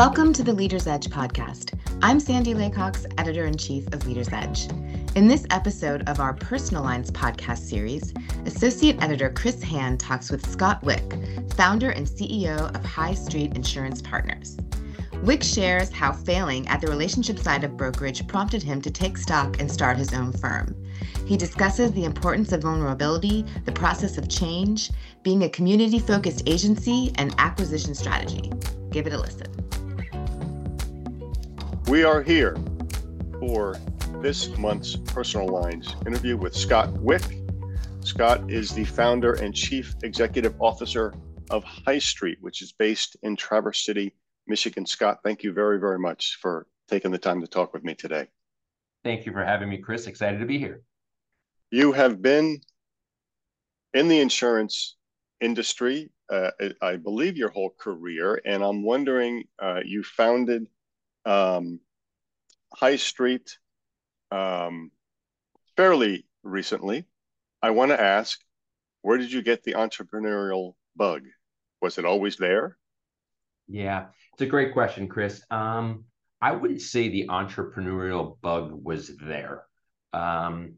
Welcome to the Leader's Edge podcast. I'm Sandy Laycox, editor in chief of Leader's Edge. In this episode of our Personal Lines podcast series, Associate Editor Chris Hand talks with Scott Wick, founder and CEO of High Street Insurance Partners. Wick shares how failing at the relationship side of brokerage prompted him to take stock and start his own firm. He discusses the importance of vulnerability, the process of change, being a community focused agency, and acquisition strategy. Give it a listen. We are here for this month's Personal Lines interview with Scott Wick. Scott is the founder and chief executive officer of High Street, which is based in Traverse City, Michigan. Scott, thank you very, very much for taking the time to talk with me today. Thank you for having me, Chris. Excited to be here. You have been in the insurance industry, uh, I believe, your whole career, and I'm wondering uh, you founded um, High Street um, fairly recently. I want to ask, where did you get the entrepreneurial bug? Was it always there? Yeah, it's a great question, Chris. Um, I wouldn't say the entrepreneurial bug was there. Um,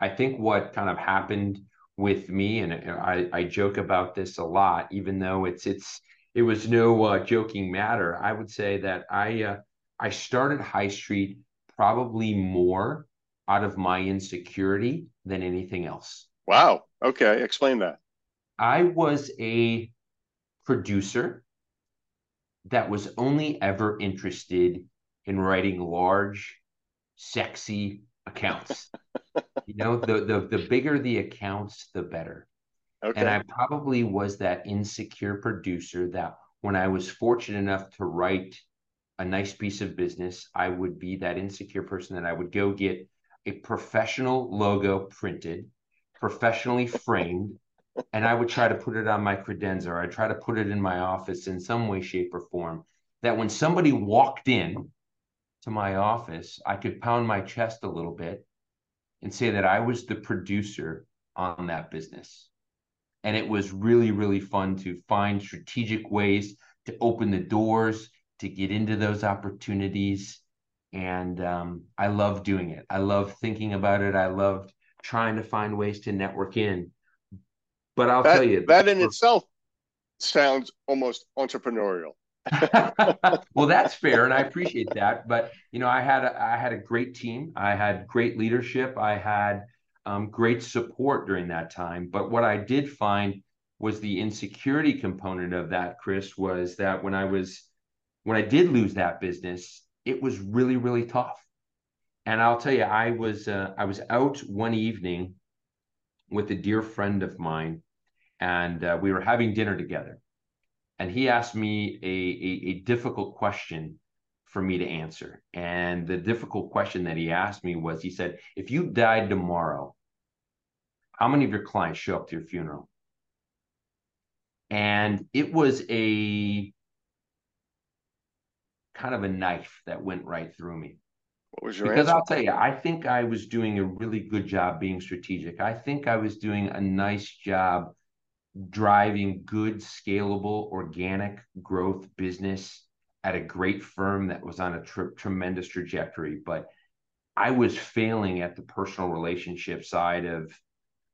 I think what kind of happened with me, and I, I joke about this a lot, even though it's it's it was no uh, joking matter. I would say that I uh, I started High Street probably more out of my insecurity than anything else. Wow. Okay. Explain that. I was a producer that was only ever interested in writing large, sexy accounts. you know, the, the the bigger the accounts, the better. Okay. And I probably was that insecure producer that when I was fortunate enough to write a nice piece of business, I would be that insecure person that I would go get a professional logo printed, professionally framed, and I would try to put it on my credenza or I'd try to put it in my office in some way, shape, or form. That when somebody walked in to my office, I could pound my chest a little bit and say that I was the producer on that business. And it was really, really fun to find strategic ways to open the doors to get into those opportunities. And um, I love doing it. I love thinking about it. I love trying to find ways to network in. But I'll that, tell you that in for, itself sounds almost entrepreneurial. well, that's fair, and I appreciate that. But you know, I had a, I had a great team. I had great leadership. I had um, great support during that time. But what I did find was the insecurity component of that, Chris, was that when I was when I did lose that business, it was really, really tough. And I'll tell you, I was uh, I was out one evening with a dear friend of mine, and uh, we were having dinner together. And he asked me a, a, a difficult question for me to answer. And the difficult question that he asked me was, he said, "If you died tomorrow, how many of your clients show up to your funeral?" And it was a kind of a knife that went right through me. What was your because answer? I'll tell you, I think I was doing a really good job being strategic. I think I was doing a nice job driving good, scalable, organic growth business at a great firm that was on a tr- tremendous trajectory. But I was failing at the personal relationship side of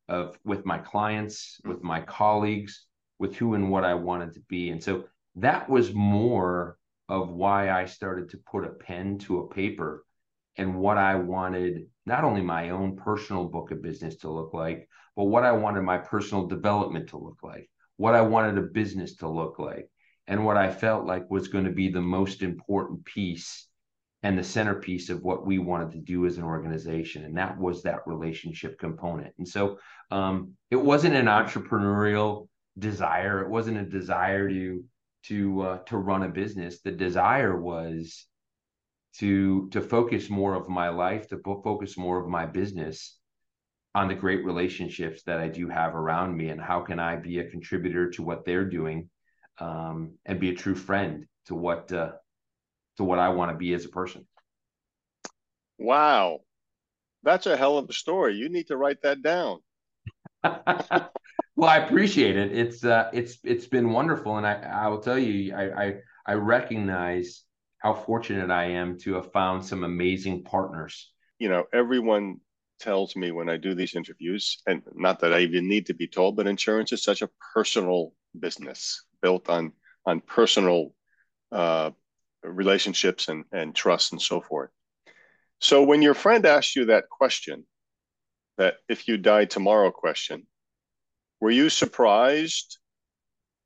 of with my clients, with my colleagues, with who and what I wanted to be. And so that was more of why I started to put a pen to a paper and what I wanted not only my own personal book of business to look like, but what I wanted my personal development to look like, what I wanted a business to look like, and what I felt like was going to be the most important piece and the centerpiece of what we wanted to do as an organization. And that was that relationship component. And so um, it wasn't an entrepreneurial desire, it wasn't a desire to to uh, to run a business. The desire was to to focus more of my life, to focus more of my business on the great relationships that I do have around me, and how can I be a contributor to what they're doing, um, and be a true friend to what uh, to what I want to be as a person. Wow, that's a hell of a story. You need to write that down. well, I appreciate it. It's uh, it's it's been wonderful, and I I will tell you, I I, I recognize how fortunate I am to have found some amazing partners. You know, everyone tells me when I do these interviews, and not that I even need to be told, but insurance is such a personal business built on on personal uh, relationships and and trust and so forth. So when your friend asked you that question, that if you die tomorrow question, were you surprised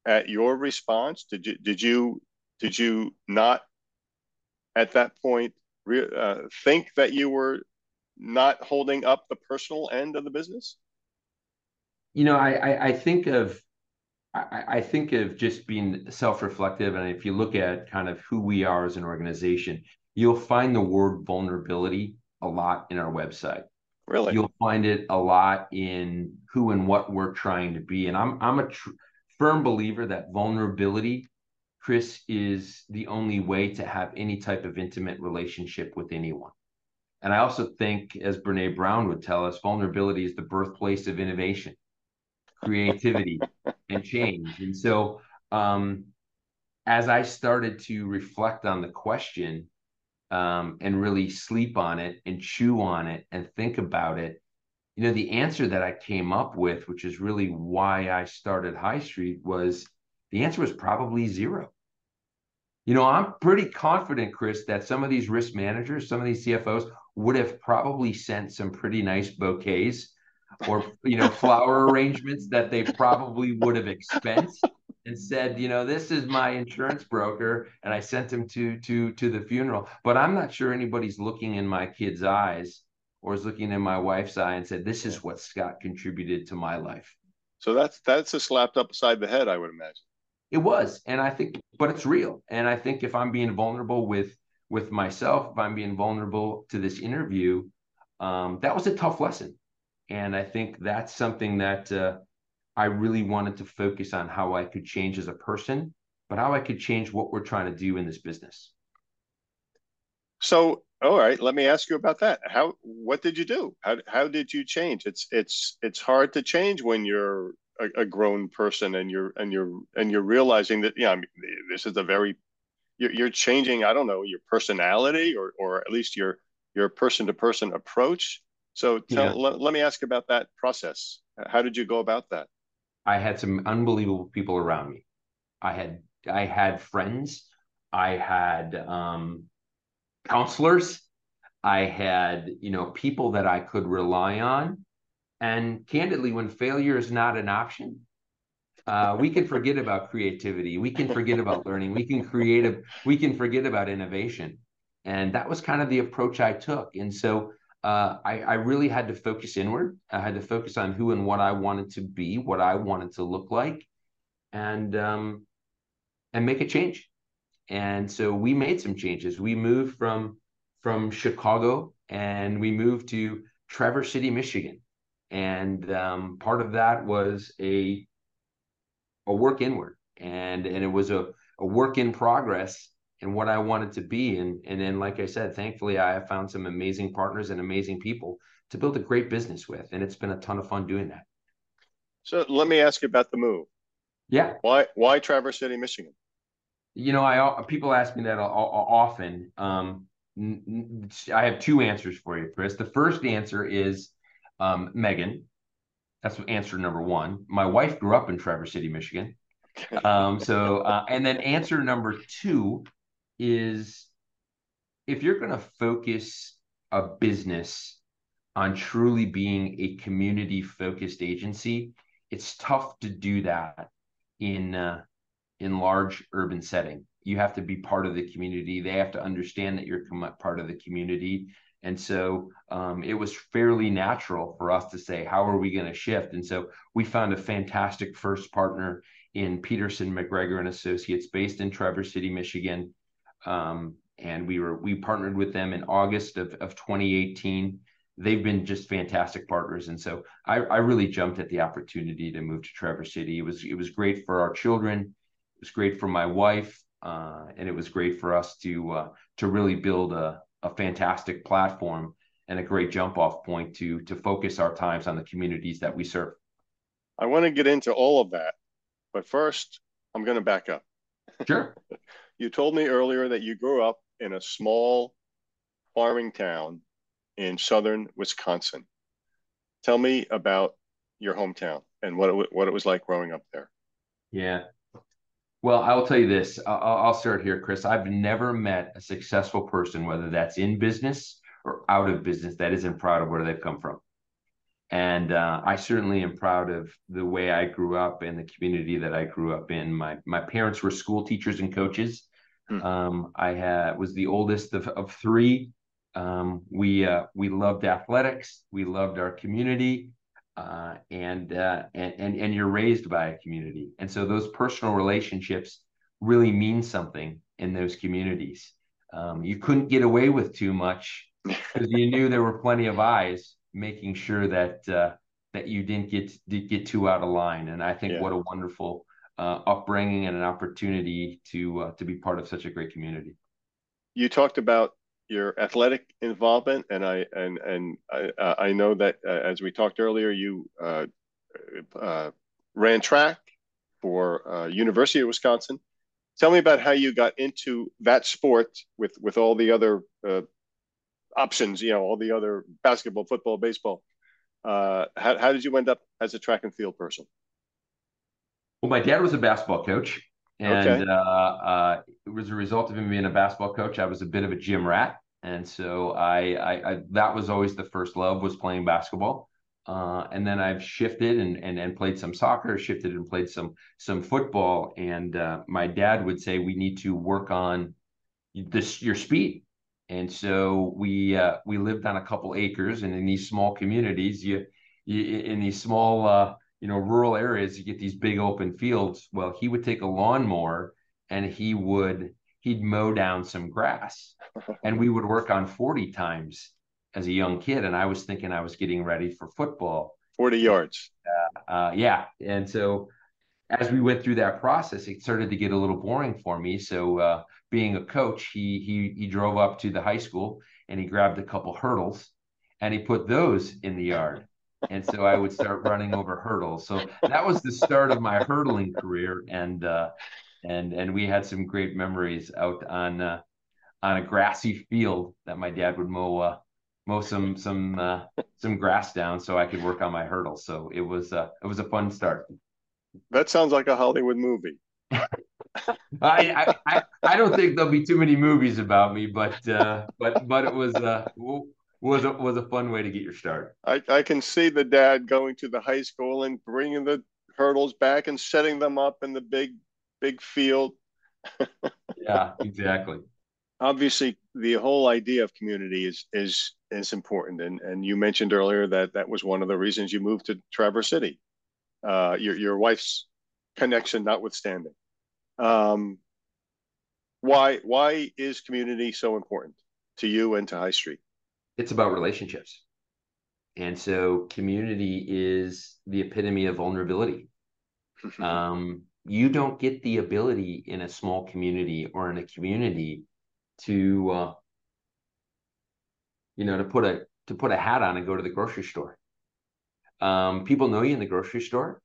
at your response? Did you did you did you not at that point uh, think that you were not holding up the personal end of the business? You know, I I, I think of I, I think of just being self-reflective, and if you look at kind of who we are as an organization, you'll find the word vulnerability a lot in our website. Really, you'll find it a lot in who and what we're trying to be, and I'm I'm a tr- firm believer that vulnerability Chris is the only way to have any type of intimate relationship with anyone. And I also think, as Brene Brown would tell us, vulnerability is the birthplace of innovation, creativity, and change. And so, um, as I started to reflect on the question um, and really sleep on it and chew on it and think about it, you know, the answer that I came up with, which is really why I started High Street, was the answer was probably zero. You know, I'm pretty confident, Chris, that some of these risk managers, some of these CFOs would have probably sent some pretty nice bouquets or you know flower arrangements that they probably would have expensed and said, you know, this is my insurance broker, and I sent him to to to the funeral. But I'm not sure anybody's looking in my kid's eyes or is looking in my wife's eye and said, "This is what Scott contributed to my life." So that's that's a slapped upside the head, I would imagine. It was, and I think, but it's real. And I think if I'm being vulnerable with with myself, if I'm being vulnerable to this interview, um, that was a tough lesson. And I think that's something that uh, I really wanted to focus on how I could change as a person, but how I could change what we're trying to do in this business. So, all right, let me ask you about that. How what did you do? How how did you change? It's it's it's hard to change when you're a, a grown person and you're and you're and you're realizing that yeah, I mean, this is a very you're, you're changing. I don't know your personality or or at least your your person to person approach. So tell, yeah. let, let me ask about that process. How did you go about that? I had some unbelievable people around me. I had I had friends. I had um, counselors. I had you know people that I could rely on. And candidly, when failure is not an option, uh, we can forget about creativity. We can forget about learning. We can create a, we can forget about innovation. And that was kind of the approach I took. And so uh, I, I really had to focus inward. I had to focus on who and what I wanted to be, what I wanted to look like, and um, and make a change. And so we made some changes. We moved from from Chicago and we moved to Traverse City, Michigan and um, part of that was a a work inward and and it was a, a work in progress and what I wanted to be and and then like I said thankfully I have found some amazing partners and amazing people to build a great business with and it's been a ton of fun doing that so let me ask you about the move yeah why why Traverse City Michigan you know I people ask me that often um, I have two answers for you Chris the first answer is um, Megan. That's answer number one. My wife grew up in Traverse City, Michigan. Um, so, uh, and then answer number two is if you're going to focus a business on truly being a community focused agency, it's tough to do that in uh, in large urban setting. You have to be part of the community. They have to understand that you're part of the community. And so um, it was fairly natural for us to say, how are we going to shift? And so we found a fantastic first partner in Peterson McGregor and Associates, based in Traverse City, Michigan. Um, and we were we partnered with them in August of, of 2018. They've been just fantastic partners, and so I, I really jumped at the opportunity to move to Traverse City. It was it was great for our children, it was great for my wife, uh, and it was great for us to uh, to really build a a fantastic platform and a great jump off point to to focus our times on the communities that we serve. I want to get into all of that, but first I'm going to back up. Sure. you told me earlier that you grew up in a small farming town in southern Wisconsin. Tell me about your hometown and what it, what it was like growing up there. Yeah. Well, I'll tell you this. I'll, I'll start here, Chris. I've never met a successful person, whether that's in business or out of business, that isn't proud of where they've come from. And uh, I certainly am proud of the way I grew up and the community that I grew up in. My my parents were school teachers and coaches. Hmm. Um, I had was the oldest of, of three. Um, we uh, we loved athletics. We loved our community uh, and, uh, and and and you're raised by a community, and so those personal relationships really mean something in those communities. Um, you couldn't get away with too much because you knew there were plenty of eyes making sure that uh, that you didn't get did get too out of line. And I think yeah. what a wonderful uh, upbringing and an opportunity to uh, to be part of such a great community. You talked about your athletic involvement, and I and and I, I know that uh, as we talked earlier, you uh, uh ran track for uh, University of Wisconsin. Tell me about how you got into that sport with with all the other options, you know, all the other basketball, football, baseball. how how did you end up as a track and field person? Well, my dad was a basketball coach, and okay. uh, uh, it was a result of him being a basketball coach. I was a bit of a gym rat, and so I, I, I that was always the first love was playing basketball. Uh, and then I've shifted and, and and played some soccer, shifted and played some some football. And uh, my dad would say we need to work on this your speed. And so we uh, we lived on a couple acres, and in these small communities, you, you in these small uh, you know rural areas you get these big open fields well he would take a lawnmower and he would he'd mow down some grass. And we would work on 40 times as a young kid and i was thinking i was getting ready for football. 40 yards. Uh, uh, yeah. And so as we went through that process it started to get a little boring for me. So uh, being a coach he he he drove up to the high school and he grabbed a couple hurdles and he put those in the yard and so I would start running over hurdles. So that was the start of my hurdling career, and uh, and and we had some great memories out on uh, on a grassy field that my dad would mow uh, mow some some uh, some grass down so I could work on my hurdles. So it was uh, it was a fun start. That sounds like a Hollywood movie. I, I I don't think there'll be too many movies about me, but uh, but but it was uh, was a, was a fun way to get your start. I, I can see the dad going to the high school and bringing the hurdles back and setting them up in the big big field. yeah, exactly. Obviously, the whole idea of community is is is important, and and you mentioned earlier that that was one of the reasons you moved to Traverse City. Uh, your your wife's connection notwithstanding. Um, why why is community so important to you and to High Street? It's about relationships. And so community is the epitome of vulnerability. um, you don't get the ability in a small community or in a community to uh, you know to put a to put a hat on and go to the grocery store. Um, people know you in the grocery store.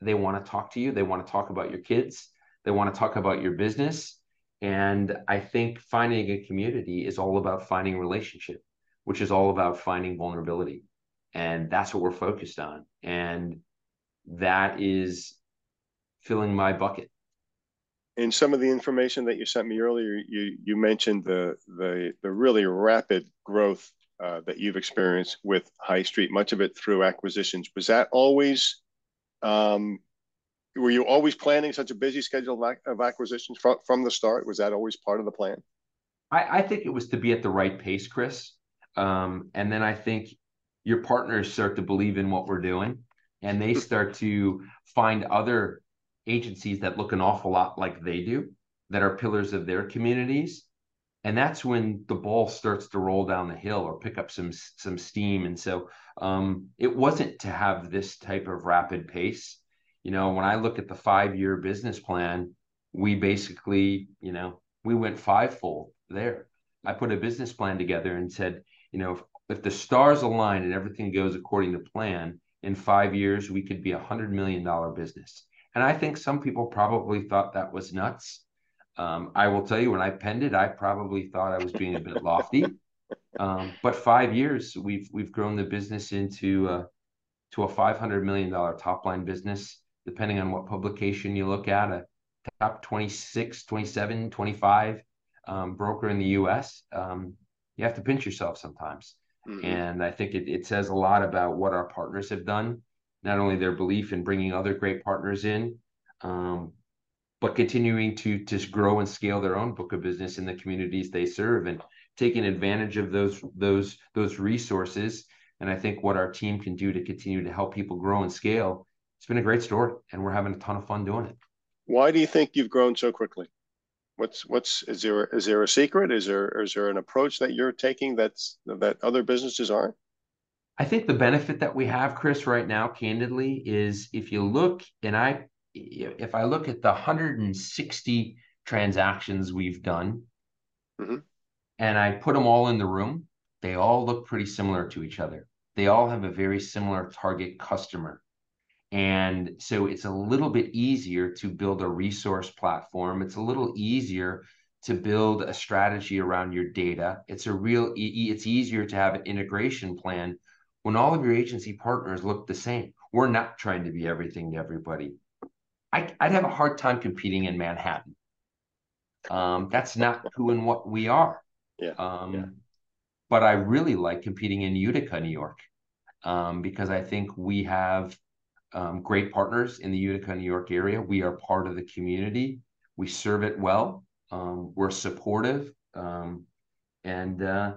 They want to talk to you. They want to talk about your kids. They want to talk about your business. And i think finding a community is all about finding relationship which is all about finding vulnerability. And that's what we're focused on. And that is filling my bucket. In some of the information that you sent me earlier, you you mentioned the the the really rapid growth uh, that you've experienced with High Street, much of it through acquisitions. Was that always um, were you always planning such a busy schedule of, acquisitions from, from the start? Was that always part of the plan? I, I, think it was to be at the right pace, Chris. Um, and then I think your partners start to believe in what we're doing and they start to find other agencies that look an awful lot like they do that are pillars of their communities. And that's when the ball starts to roll down the hill or pick up some some steam. And so um, it wasn't to have this type of rapid pace. You know when i look at the five year business plan we basically you know we went fivefold there. I put a business plan together and said you know, if, if the stars align and everything goes according to plan, in five years we could be a hundred million dollar business. And I think some people probably thought that was nuts. Um, I will tell you, when I penned it, I probably thought I was being a bit lofty. Um, but five years, we've we've grown the business into uh, to a five hundred million dollar top line business, depending on what publication you look at, a top 26, 27, 25 um, broker in the U.S. Um, you have to pinch yourself sometimes, mm-hmm. and I think it, it says a lot about what our partners have done, not only their belief in bringing other great partners in, um, but continuing to to grow and scale their own book of business in the communities they serve and taking advantage of those those those resources. And I think what our team can do to continue to help people grow and scale, it's been a great story, and we're having a ton of fun doing it. Why do you think you've grown so quickly? What's what's is there is there a secret? Is there is there an approach that you're taking that's that other businesses aren't? I think the benefit that we have, Chris, right now, candidly, is if you look, and I if I look at the 160 transactions we've done mm-hmm. and I put them all in the room, they all look pretty similar to each other. They all have a very similar target customer. And so it's a little bit easier to build a resource platform. It's a little easier to build a strategy around your data. It's a real it's easier to have an integration plan when all of your agency partners look the same. We're not trying to be everything to everybody. I, would have a hard time competing in Manhattan. Um, that's not who and what we are. Yeah. Um, yeah. But I really like competing in Utica, New York, um, because I think we have um, great partners in the Utica, New York area. We are part of the community. We serve it well. Um, we're supportive, um, and uh,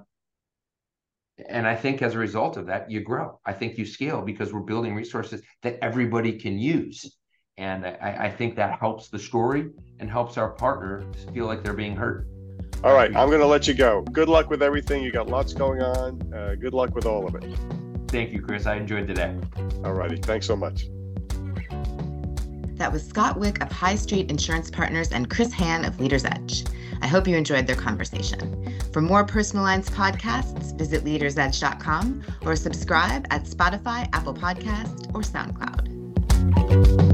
and I think as a result of that, you grow. I think you scale because we're building resources that everybody can use. And I, I think that helps the story and helps our partner feel like they're being heard. All right, I'm going to let you go. Good luck with everything. You got lots going on. Uh, good luck with all of it. Thank you, Chris. I enjoyed today. All righty. Thanks so much. That was Scott Wick of High Street Insurance Partners and Chris Han of Leaders Edge. I hope you enjoyed their conversation. For more personal lines podcasts, visit leadersedge.com or subscribe at Spotify, Apple Podcast, or SoundCloud.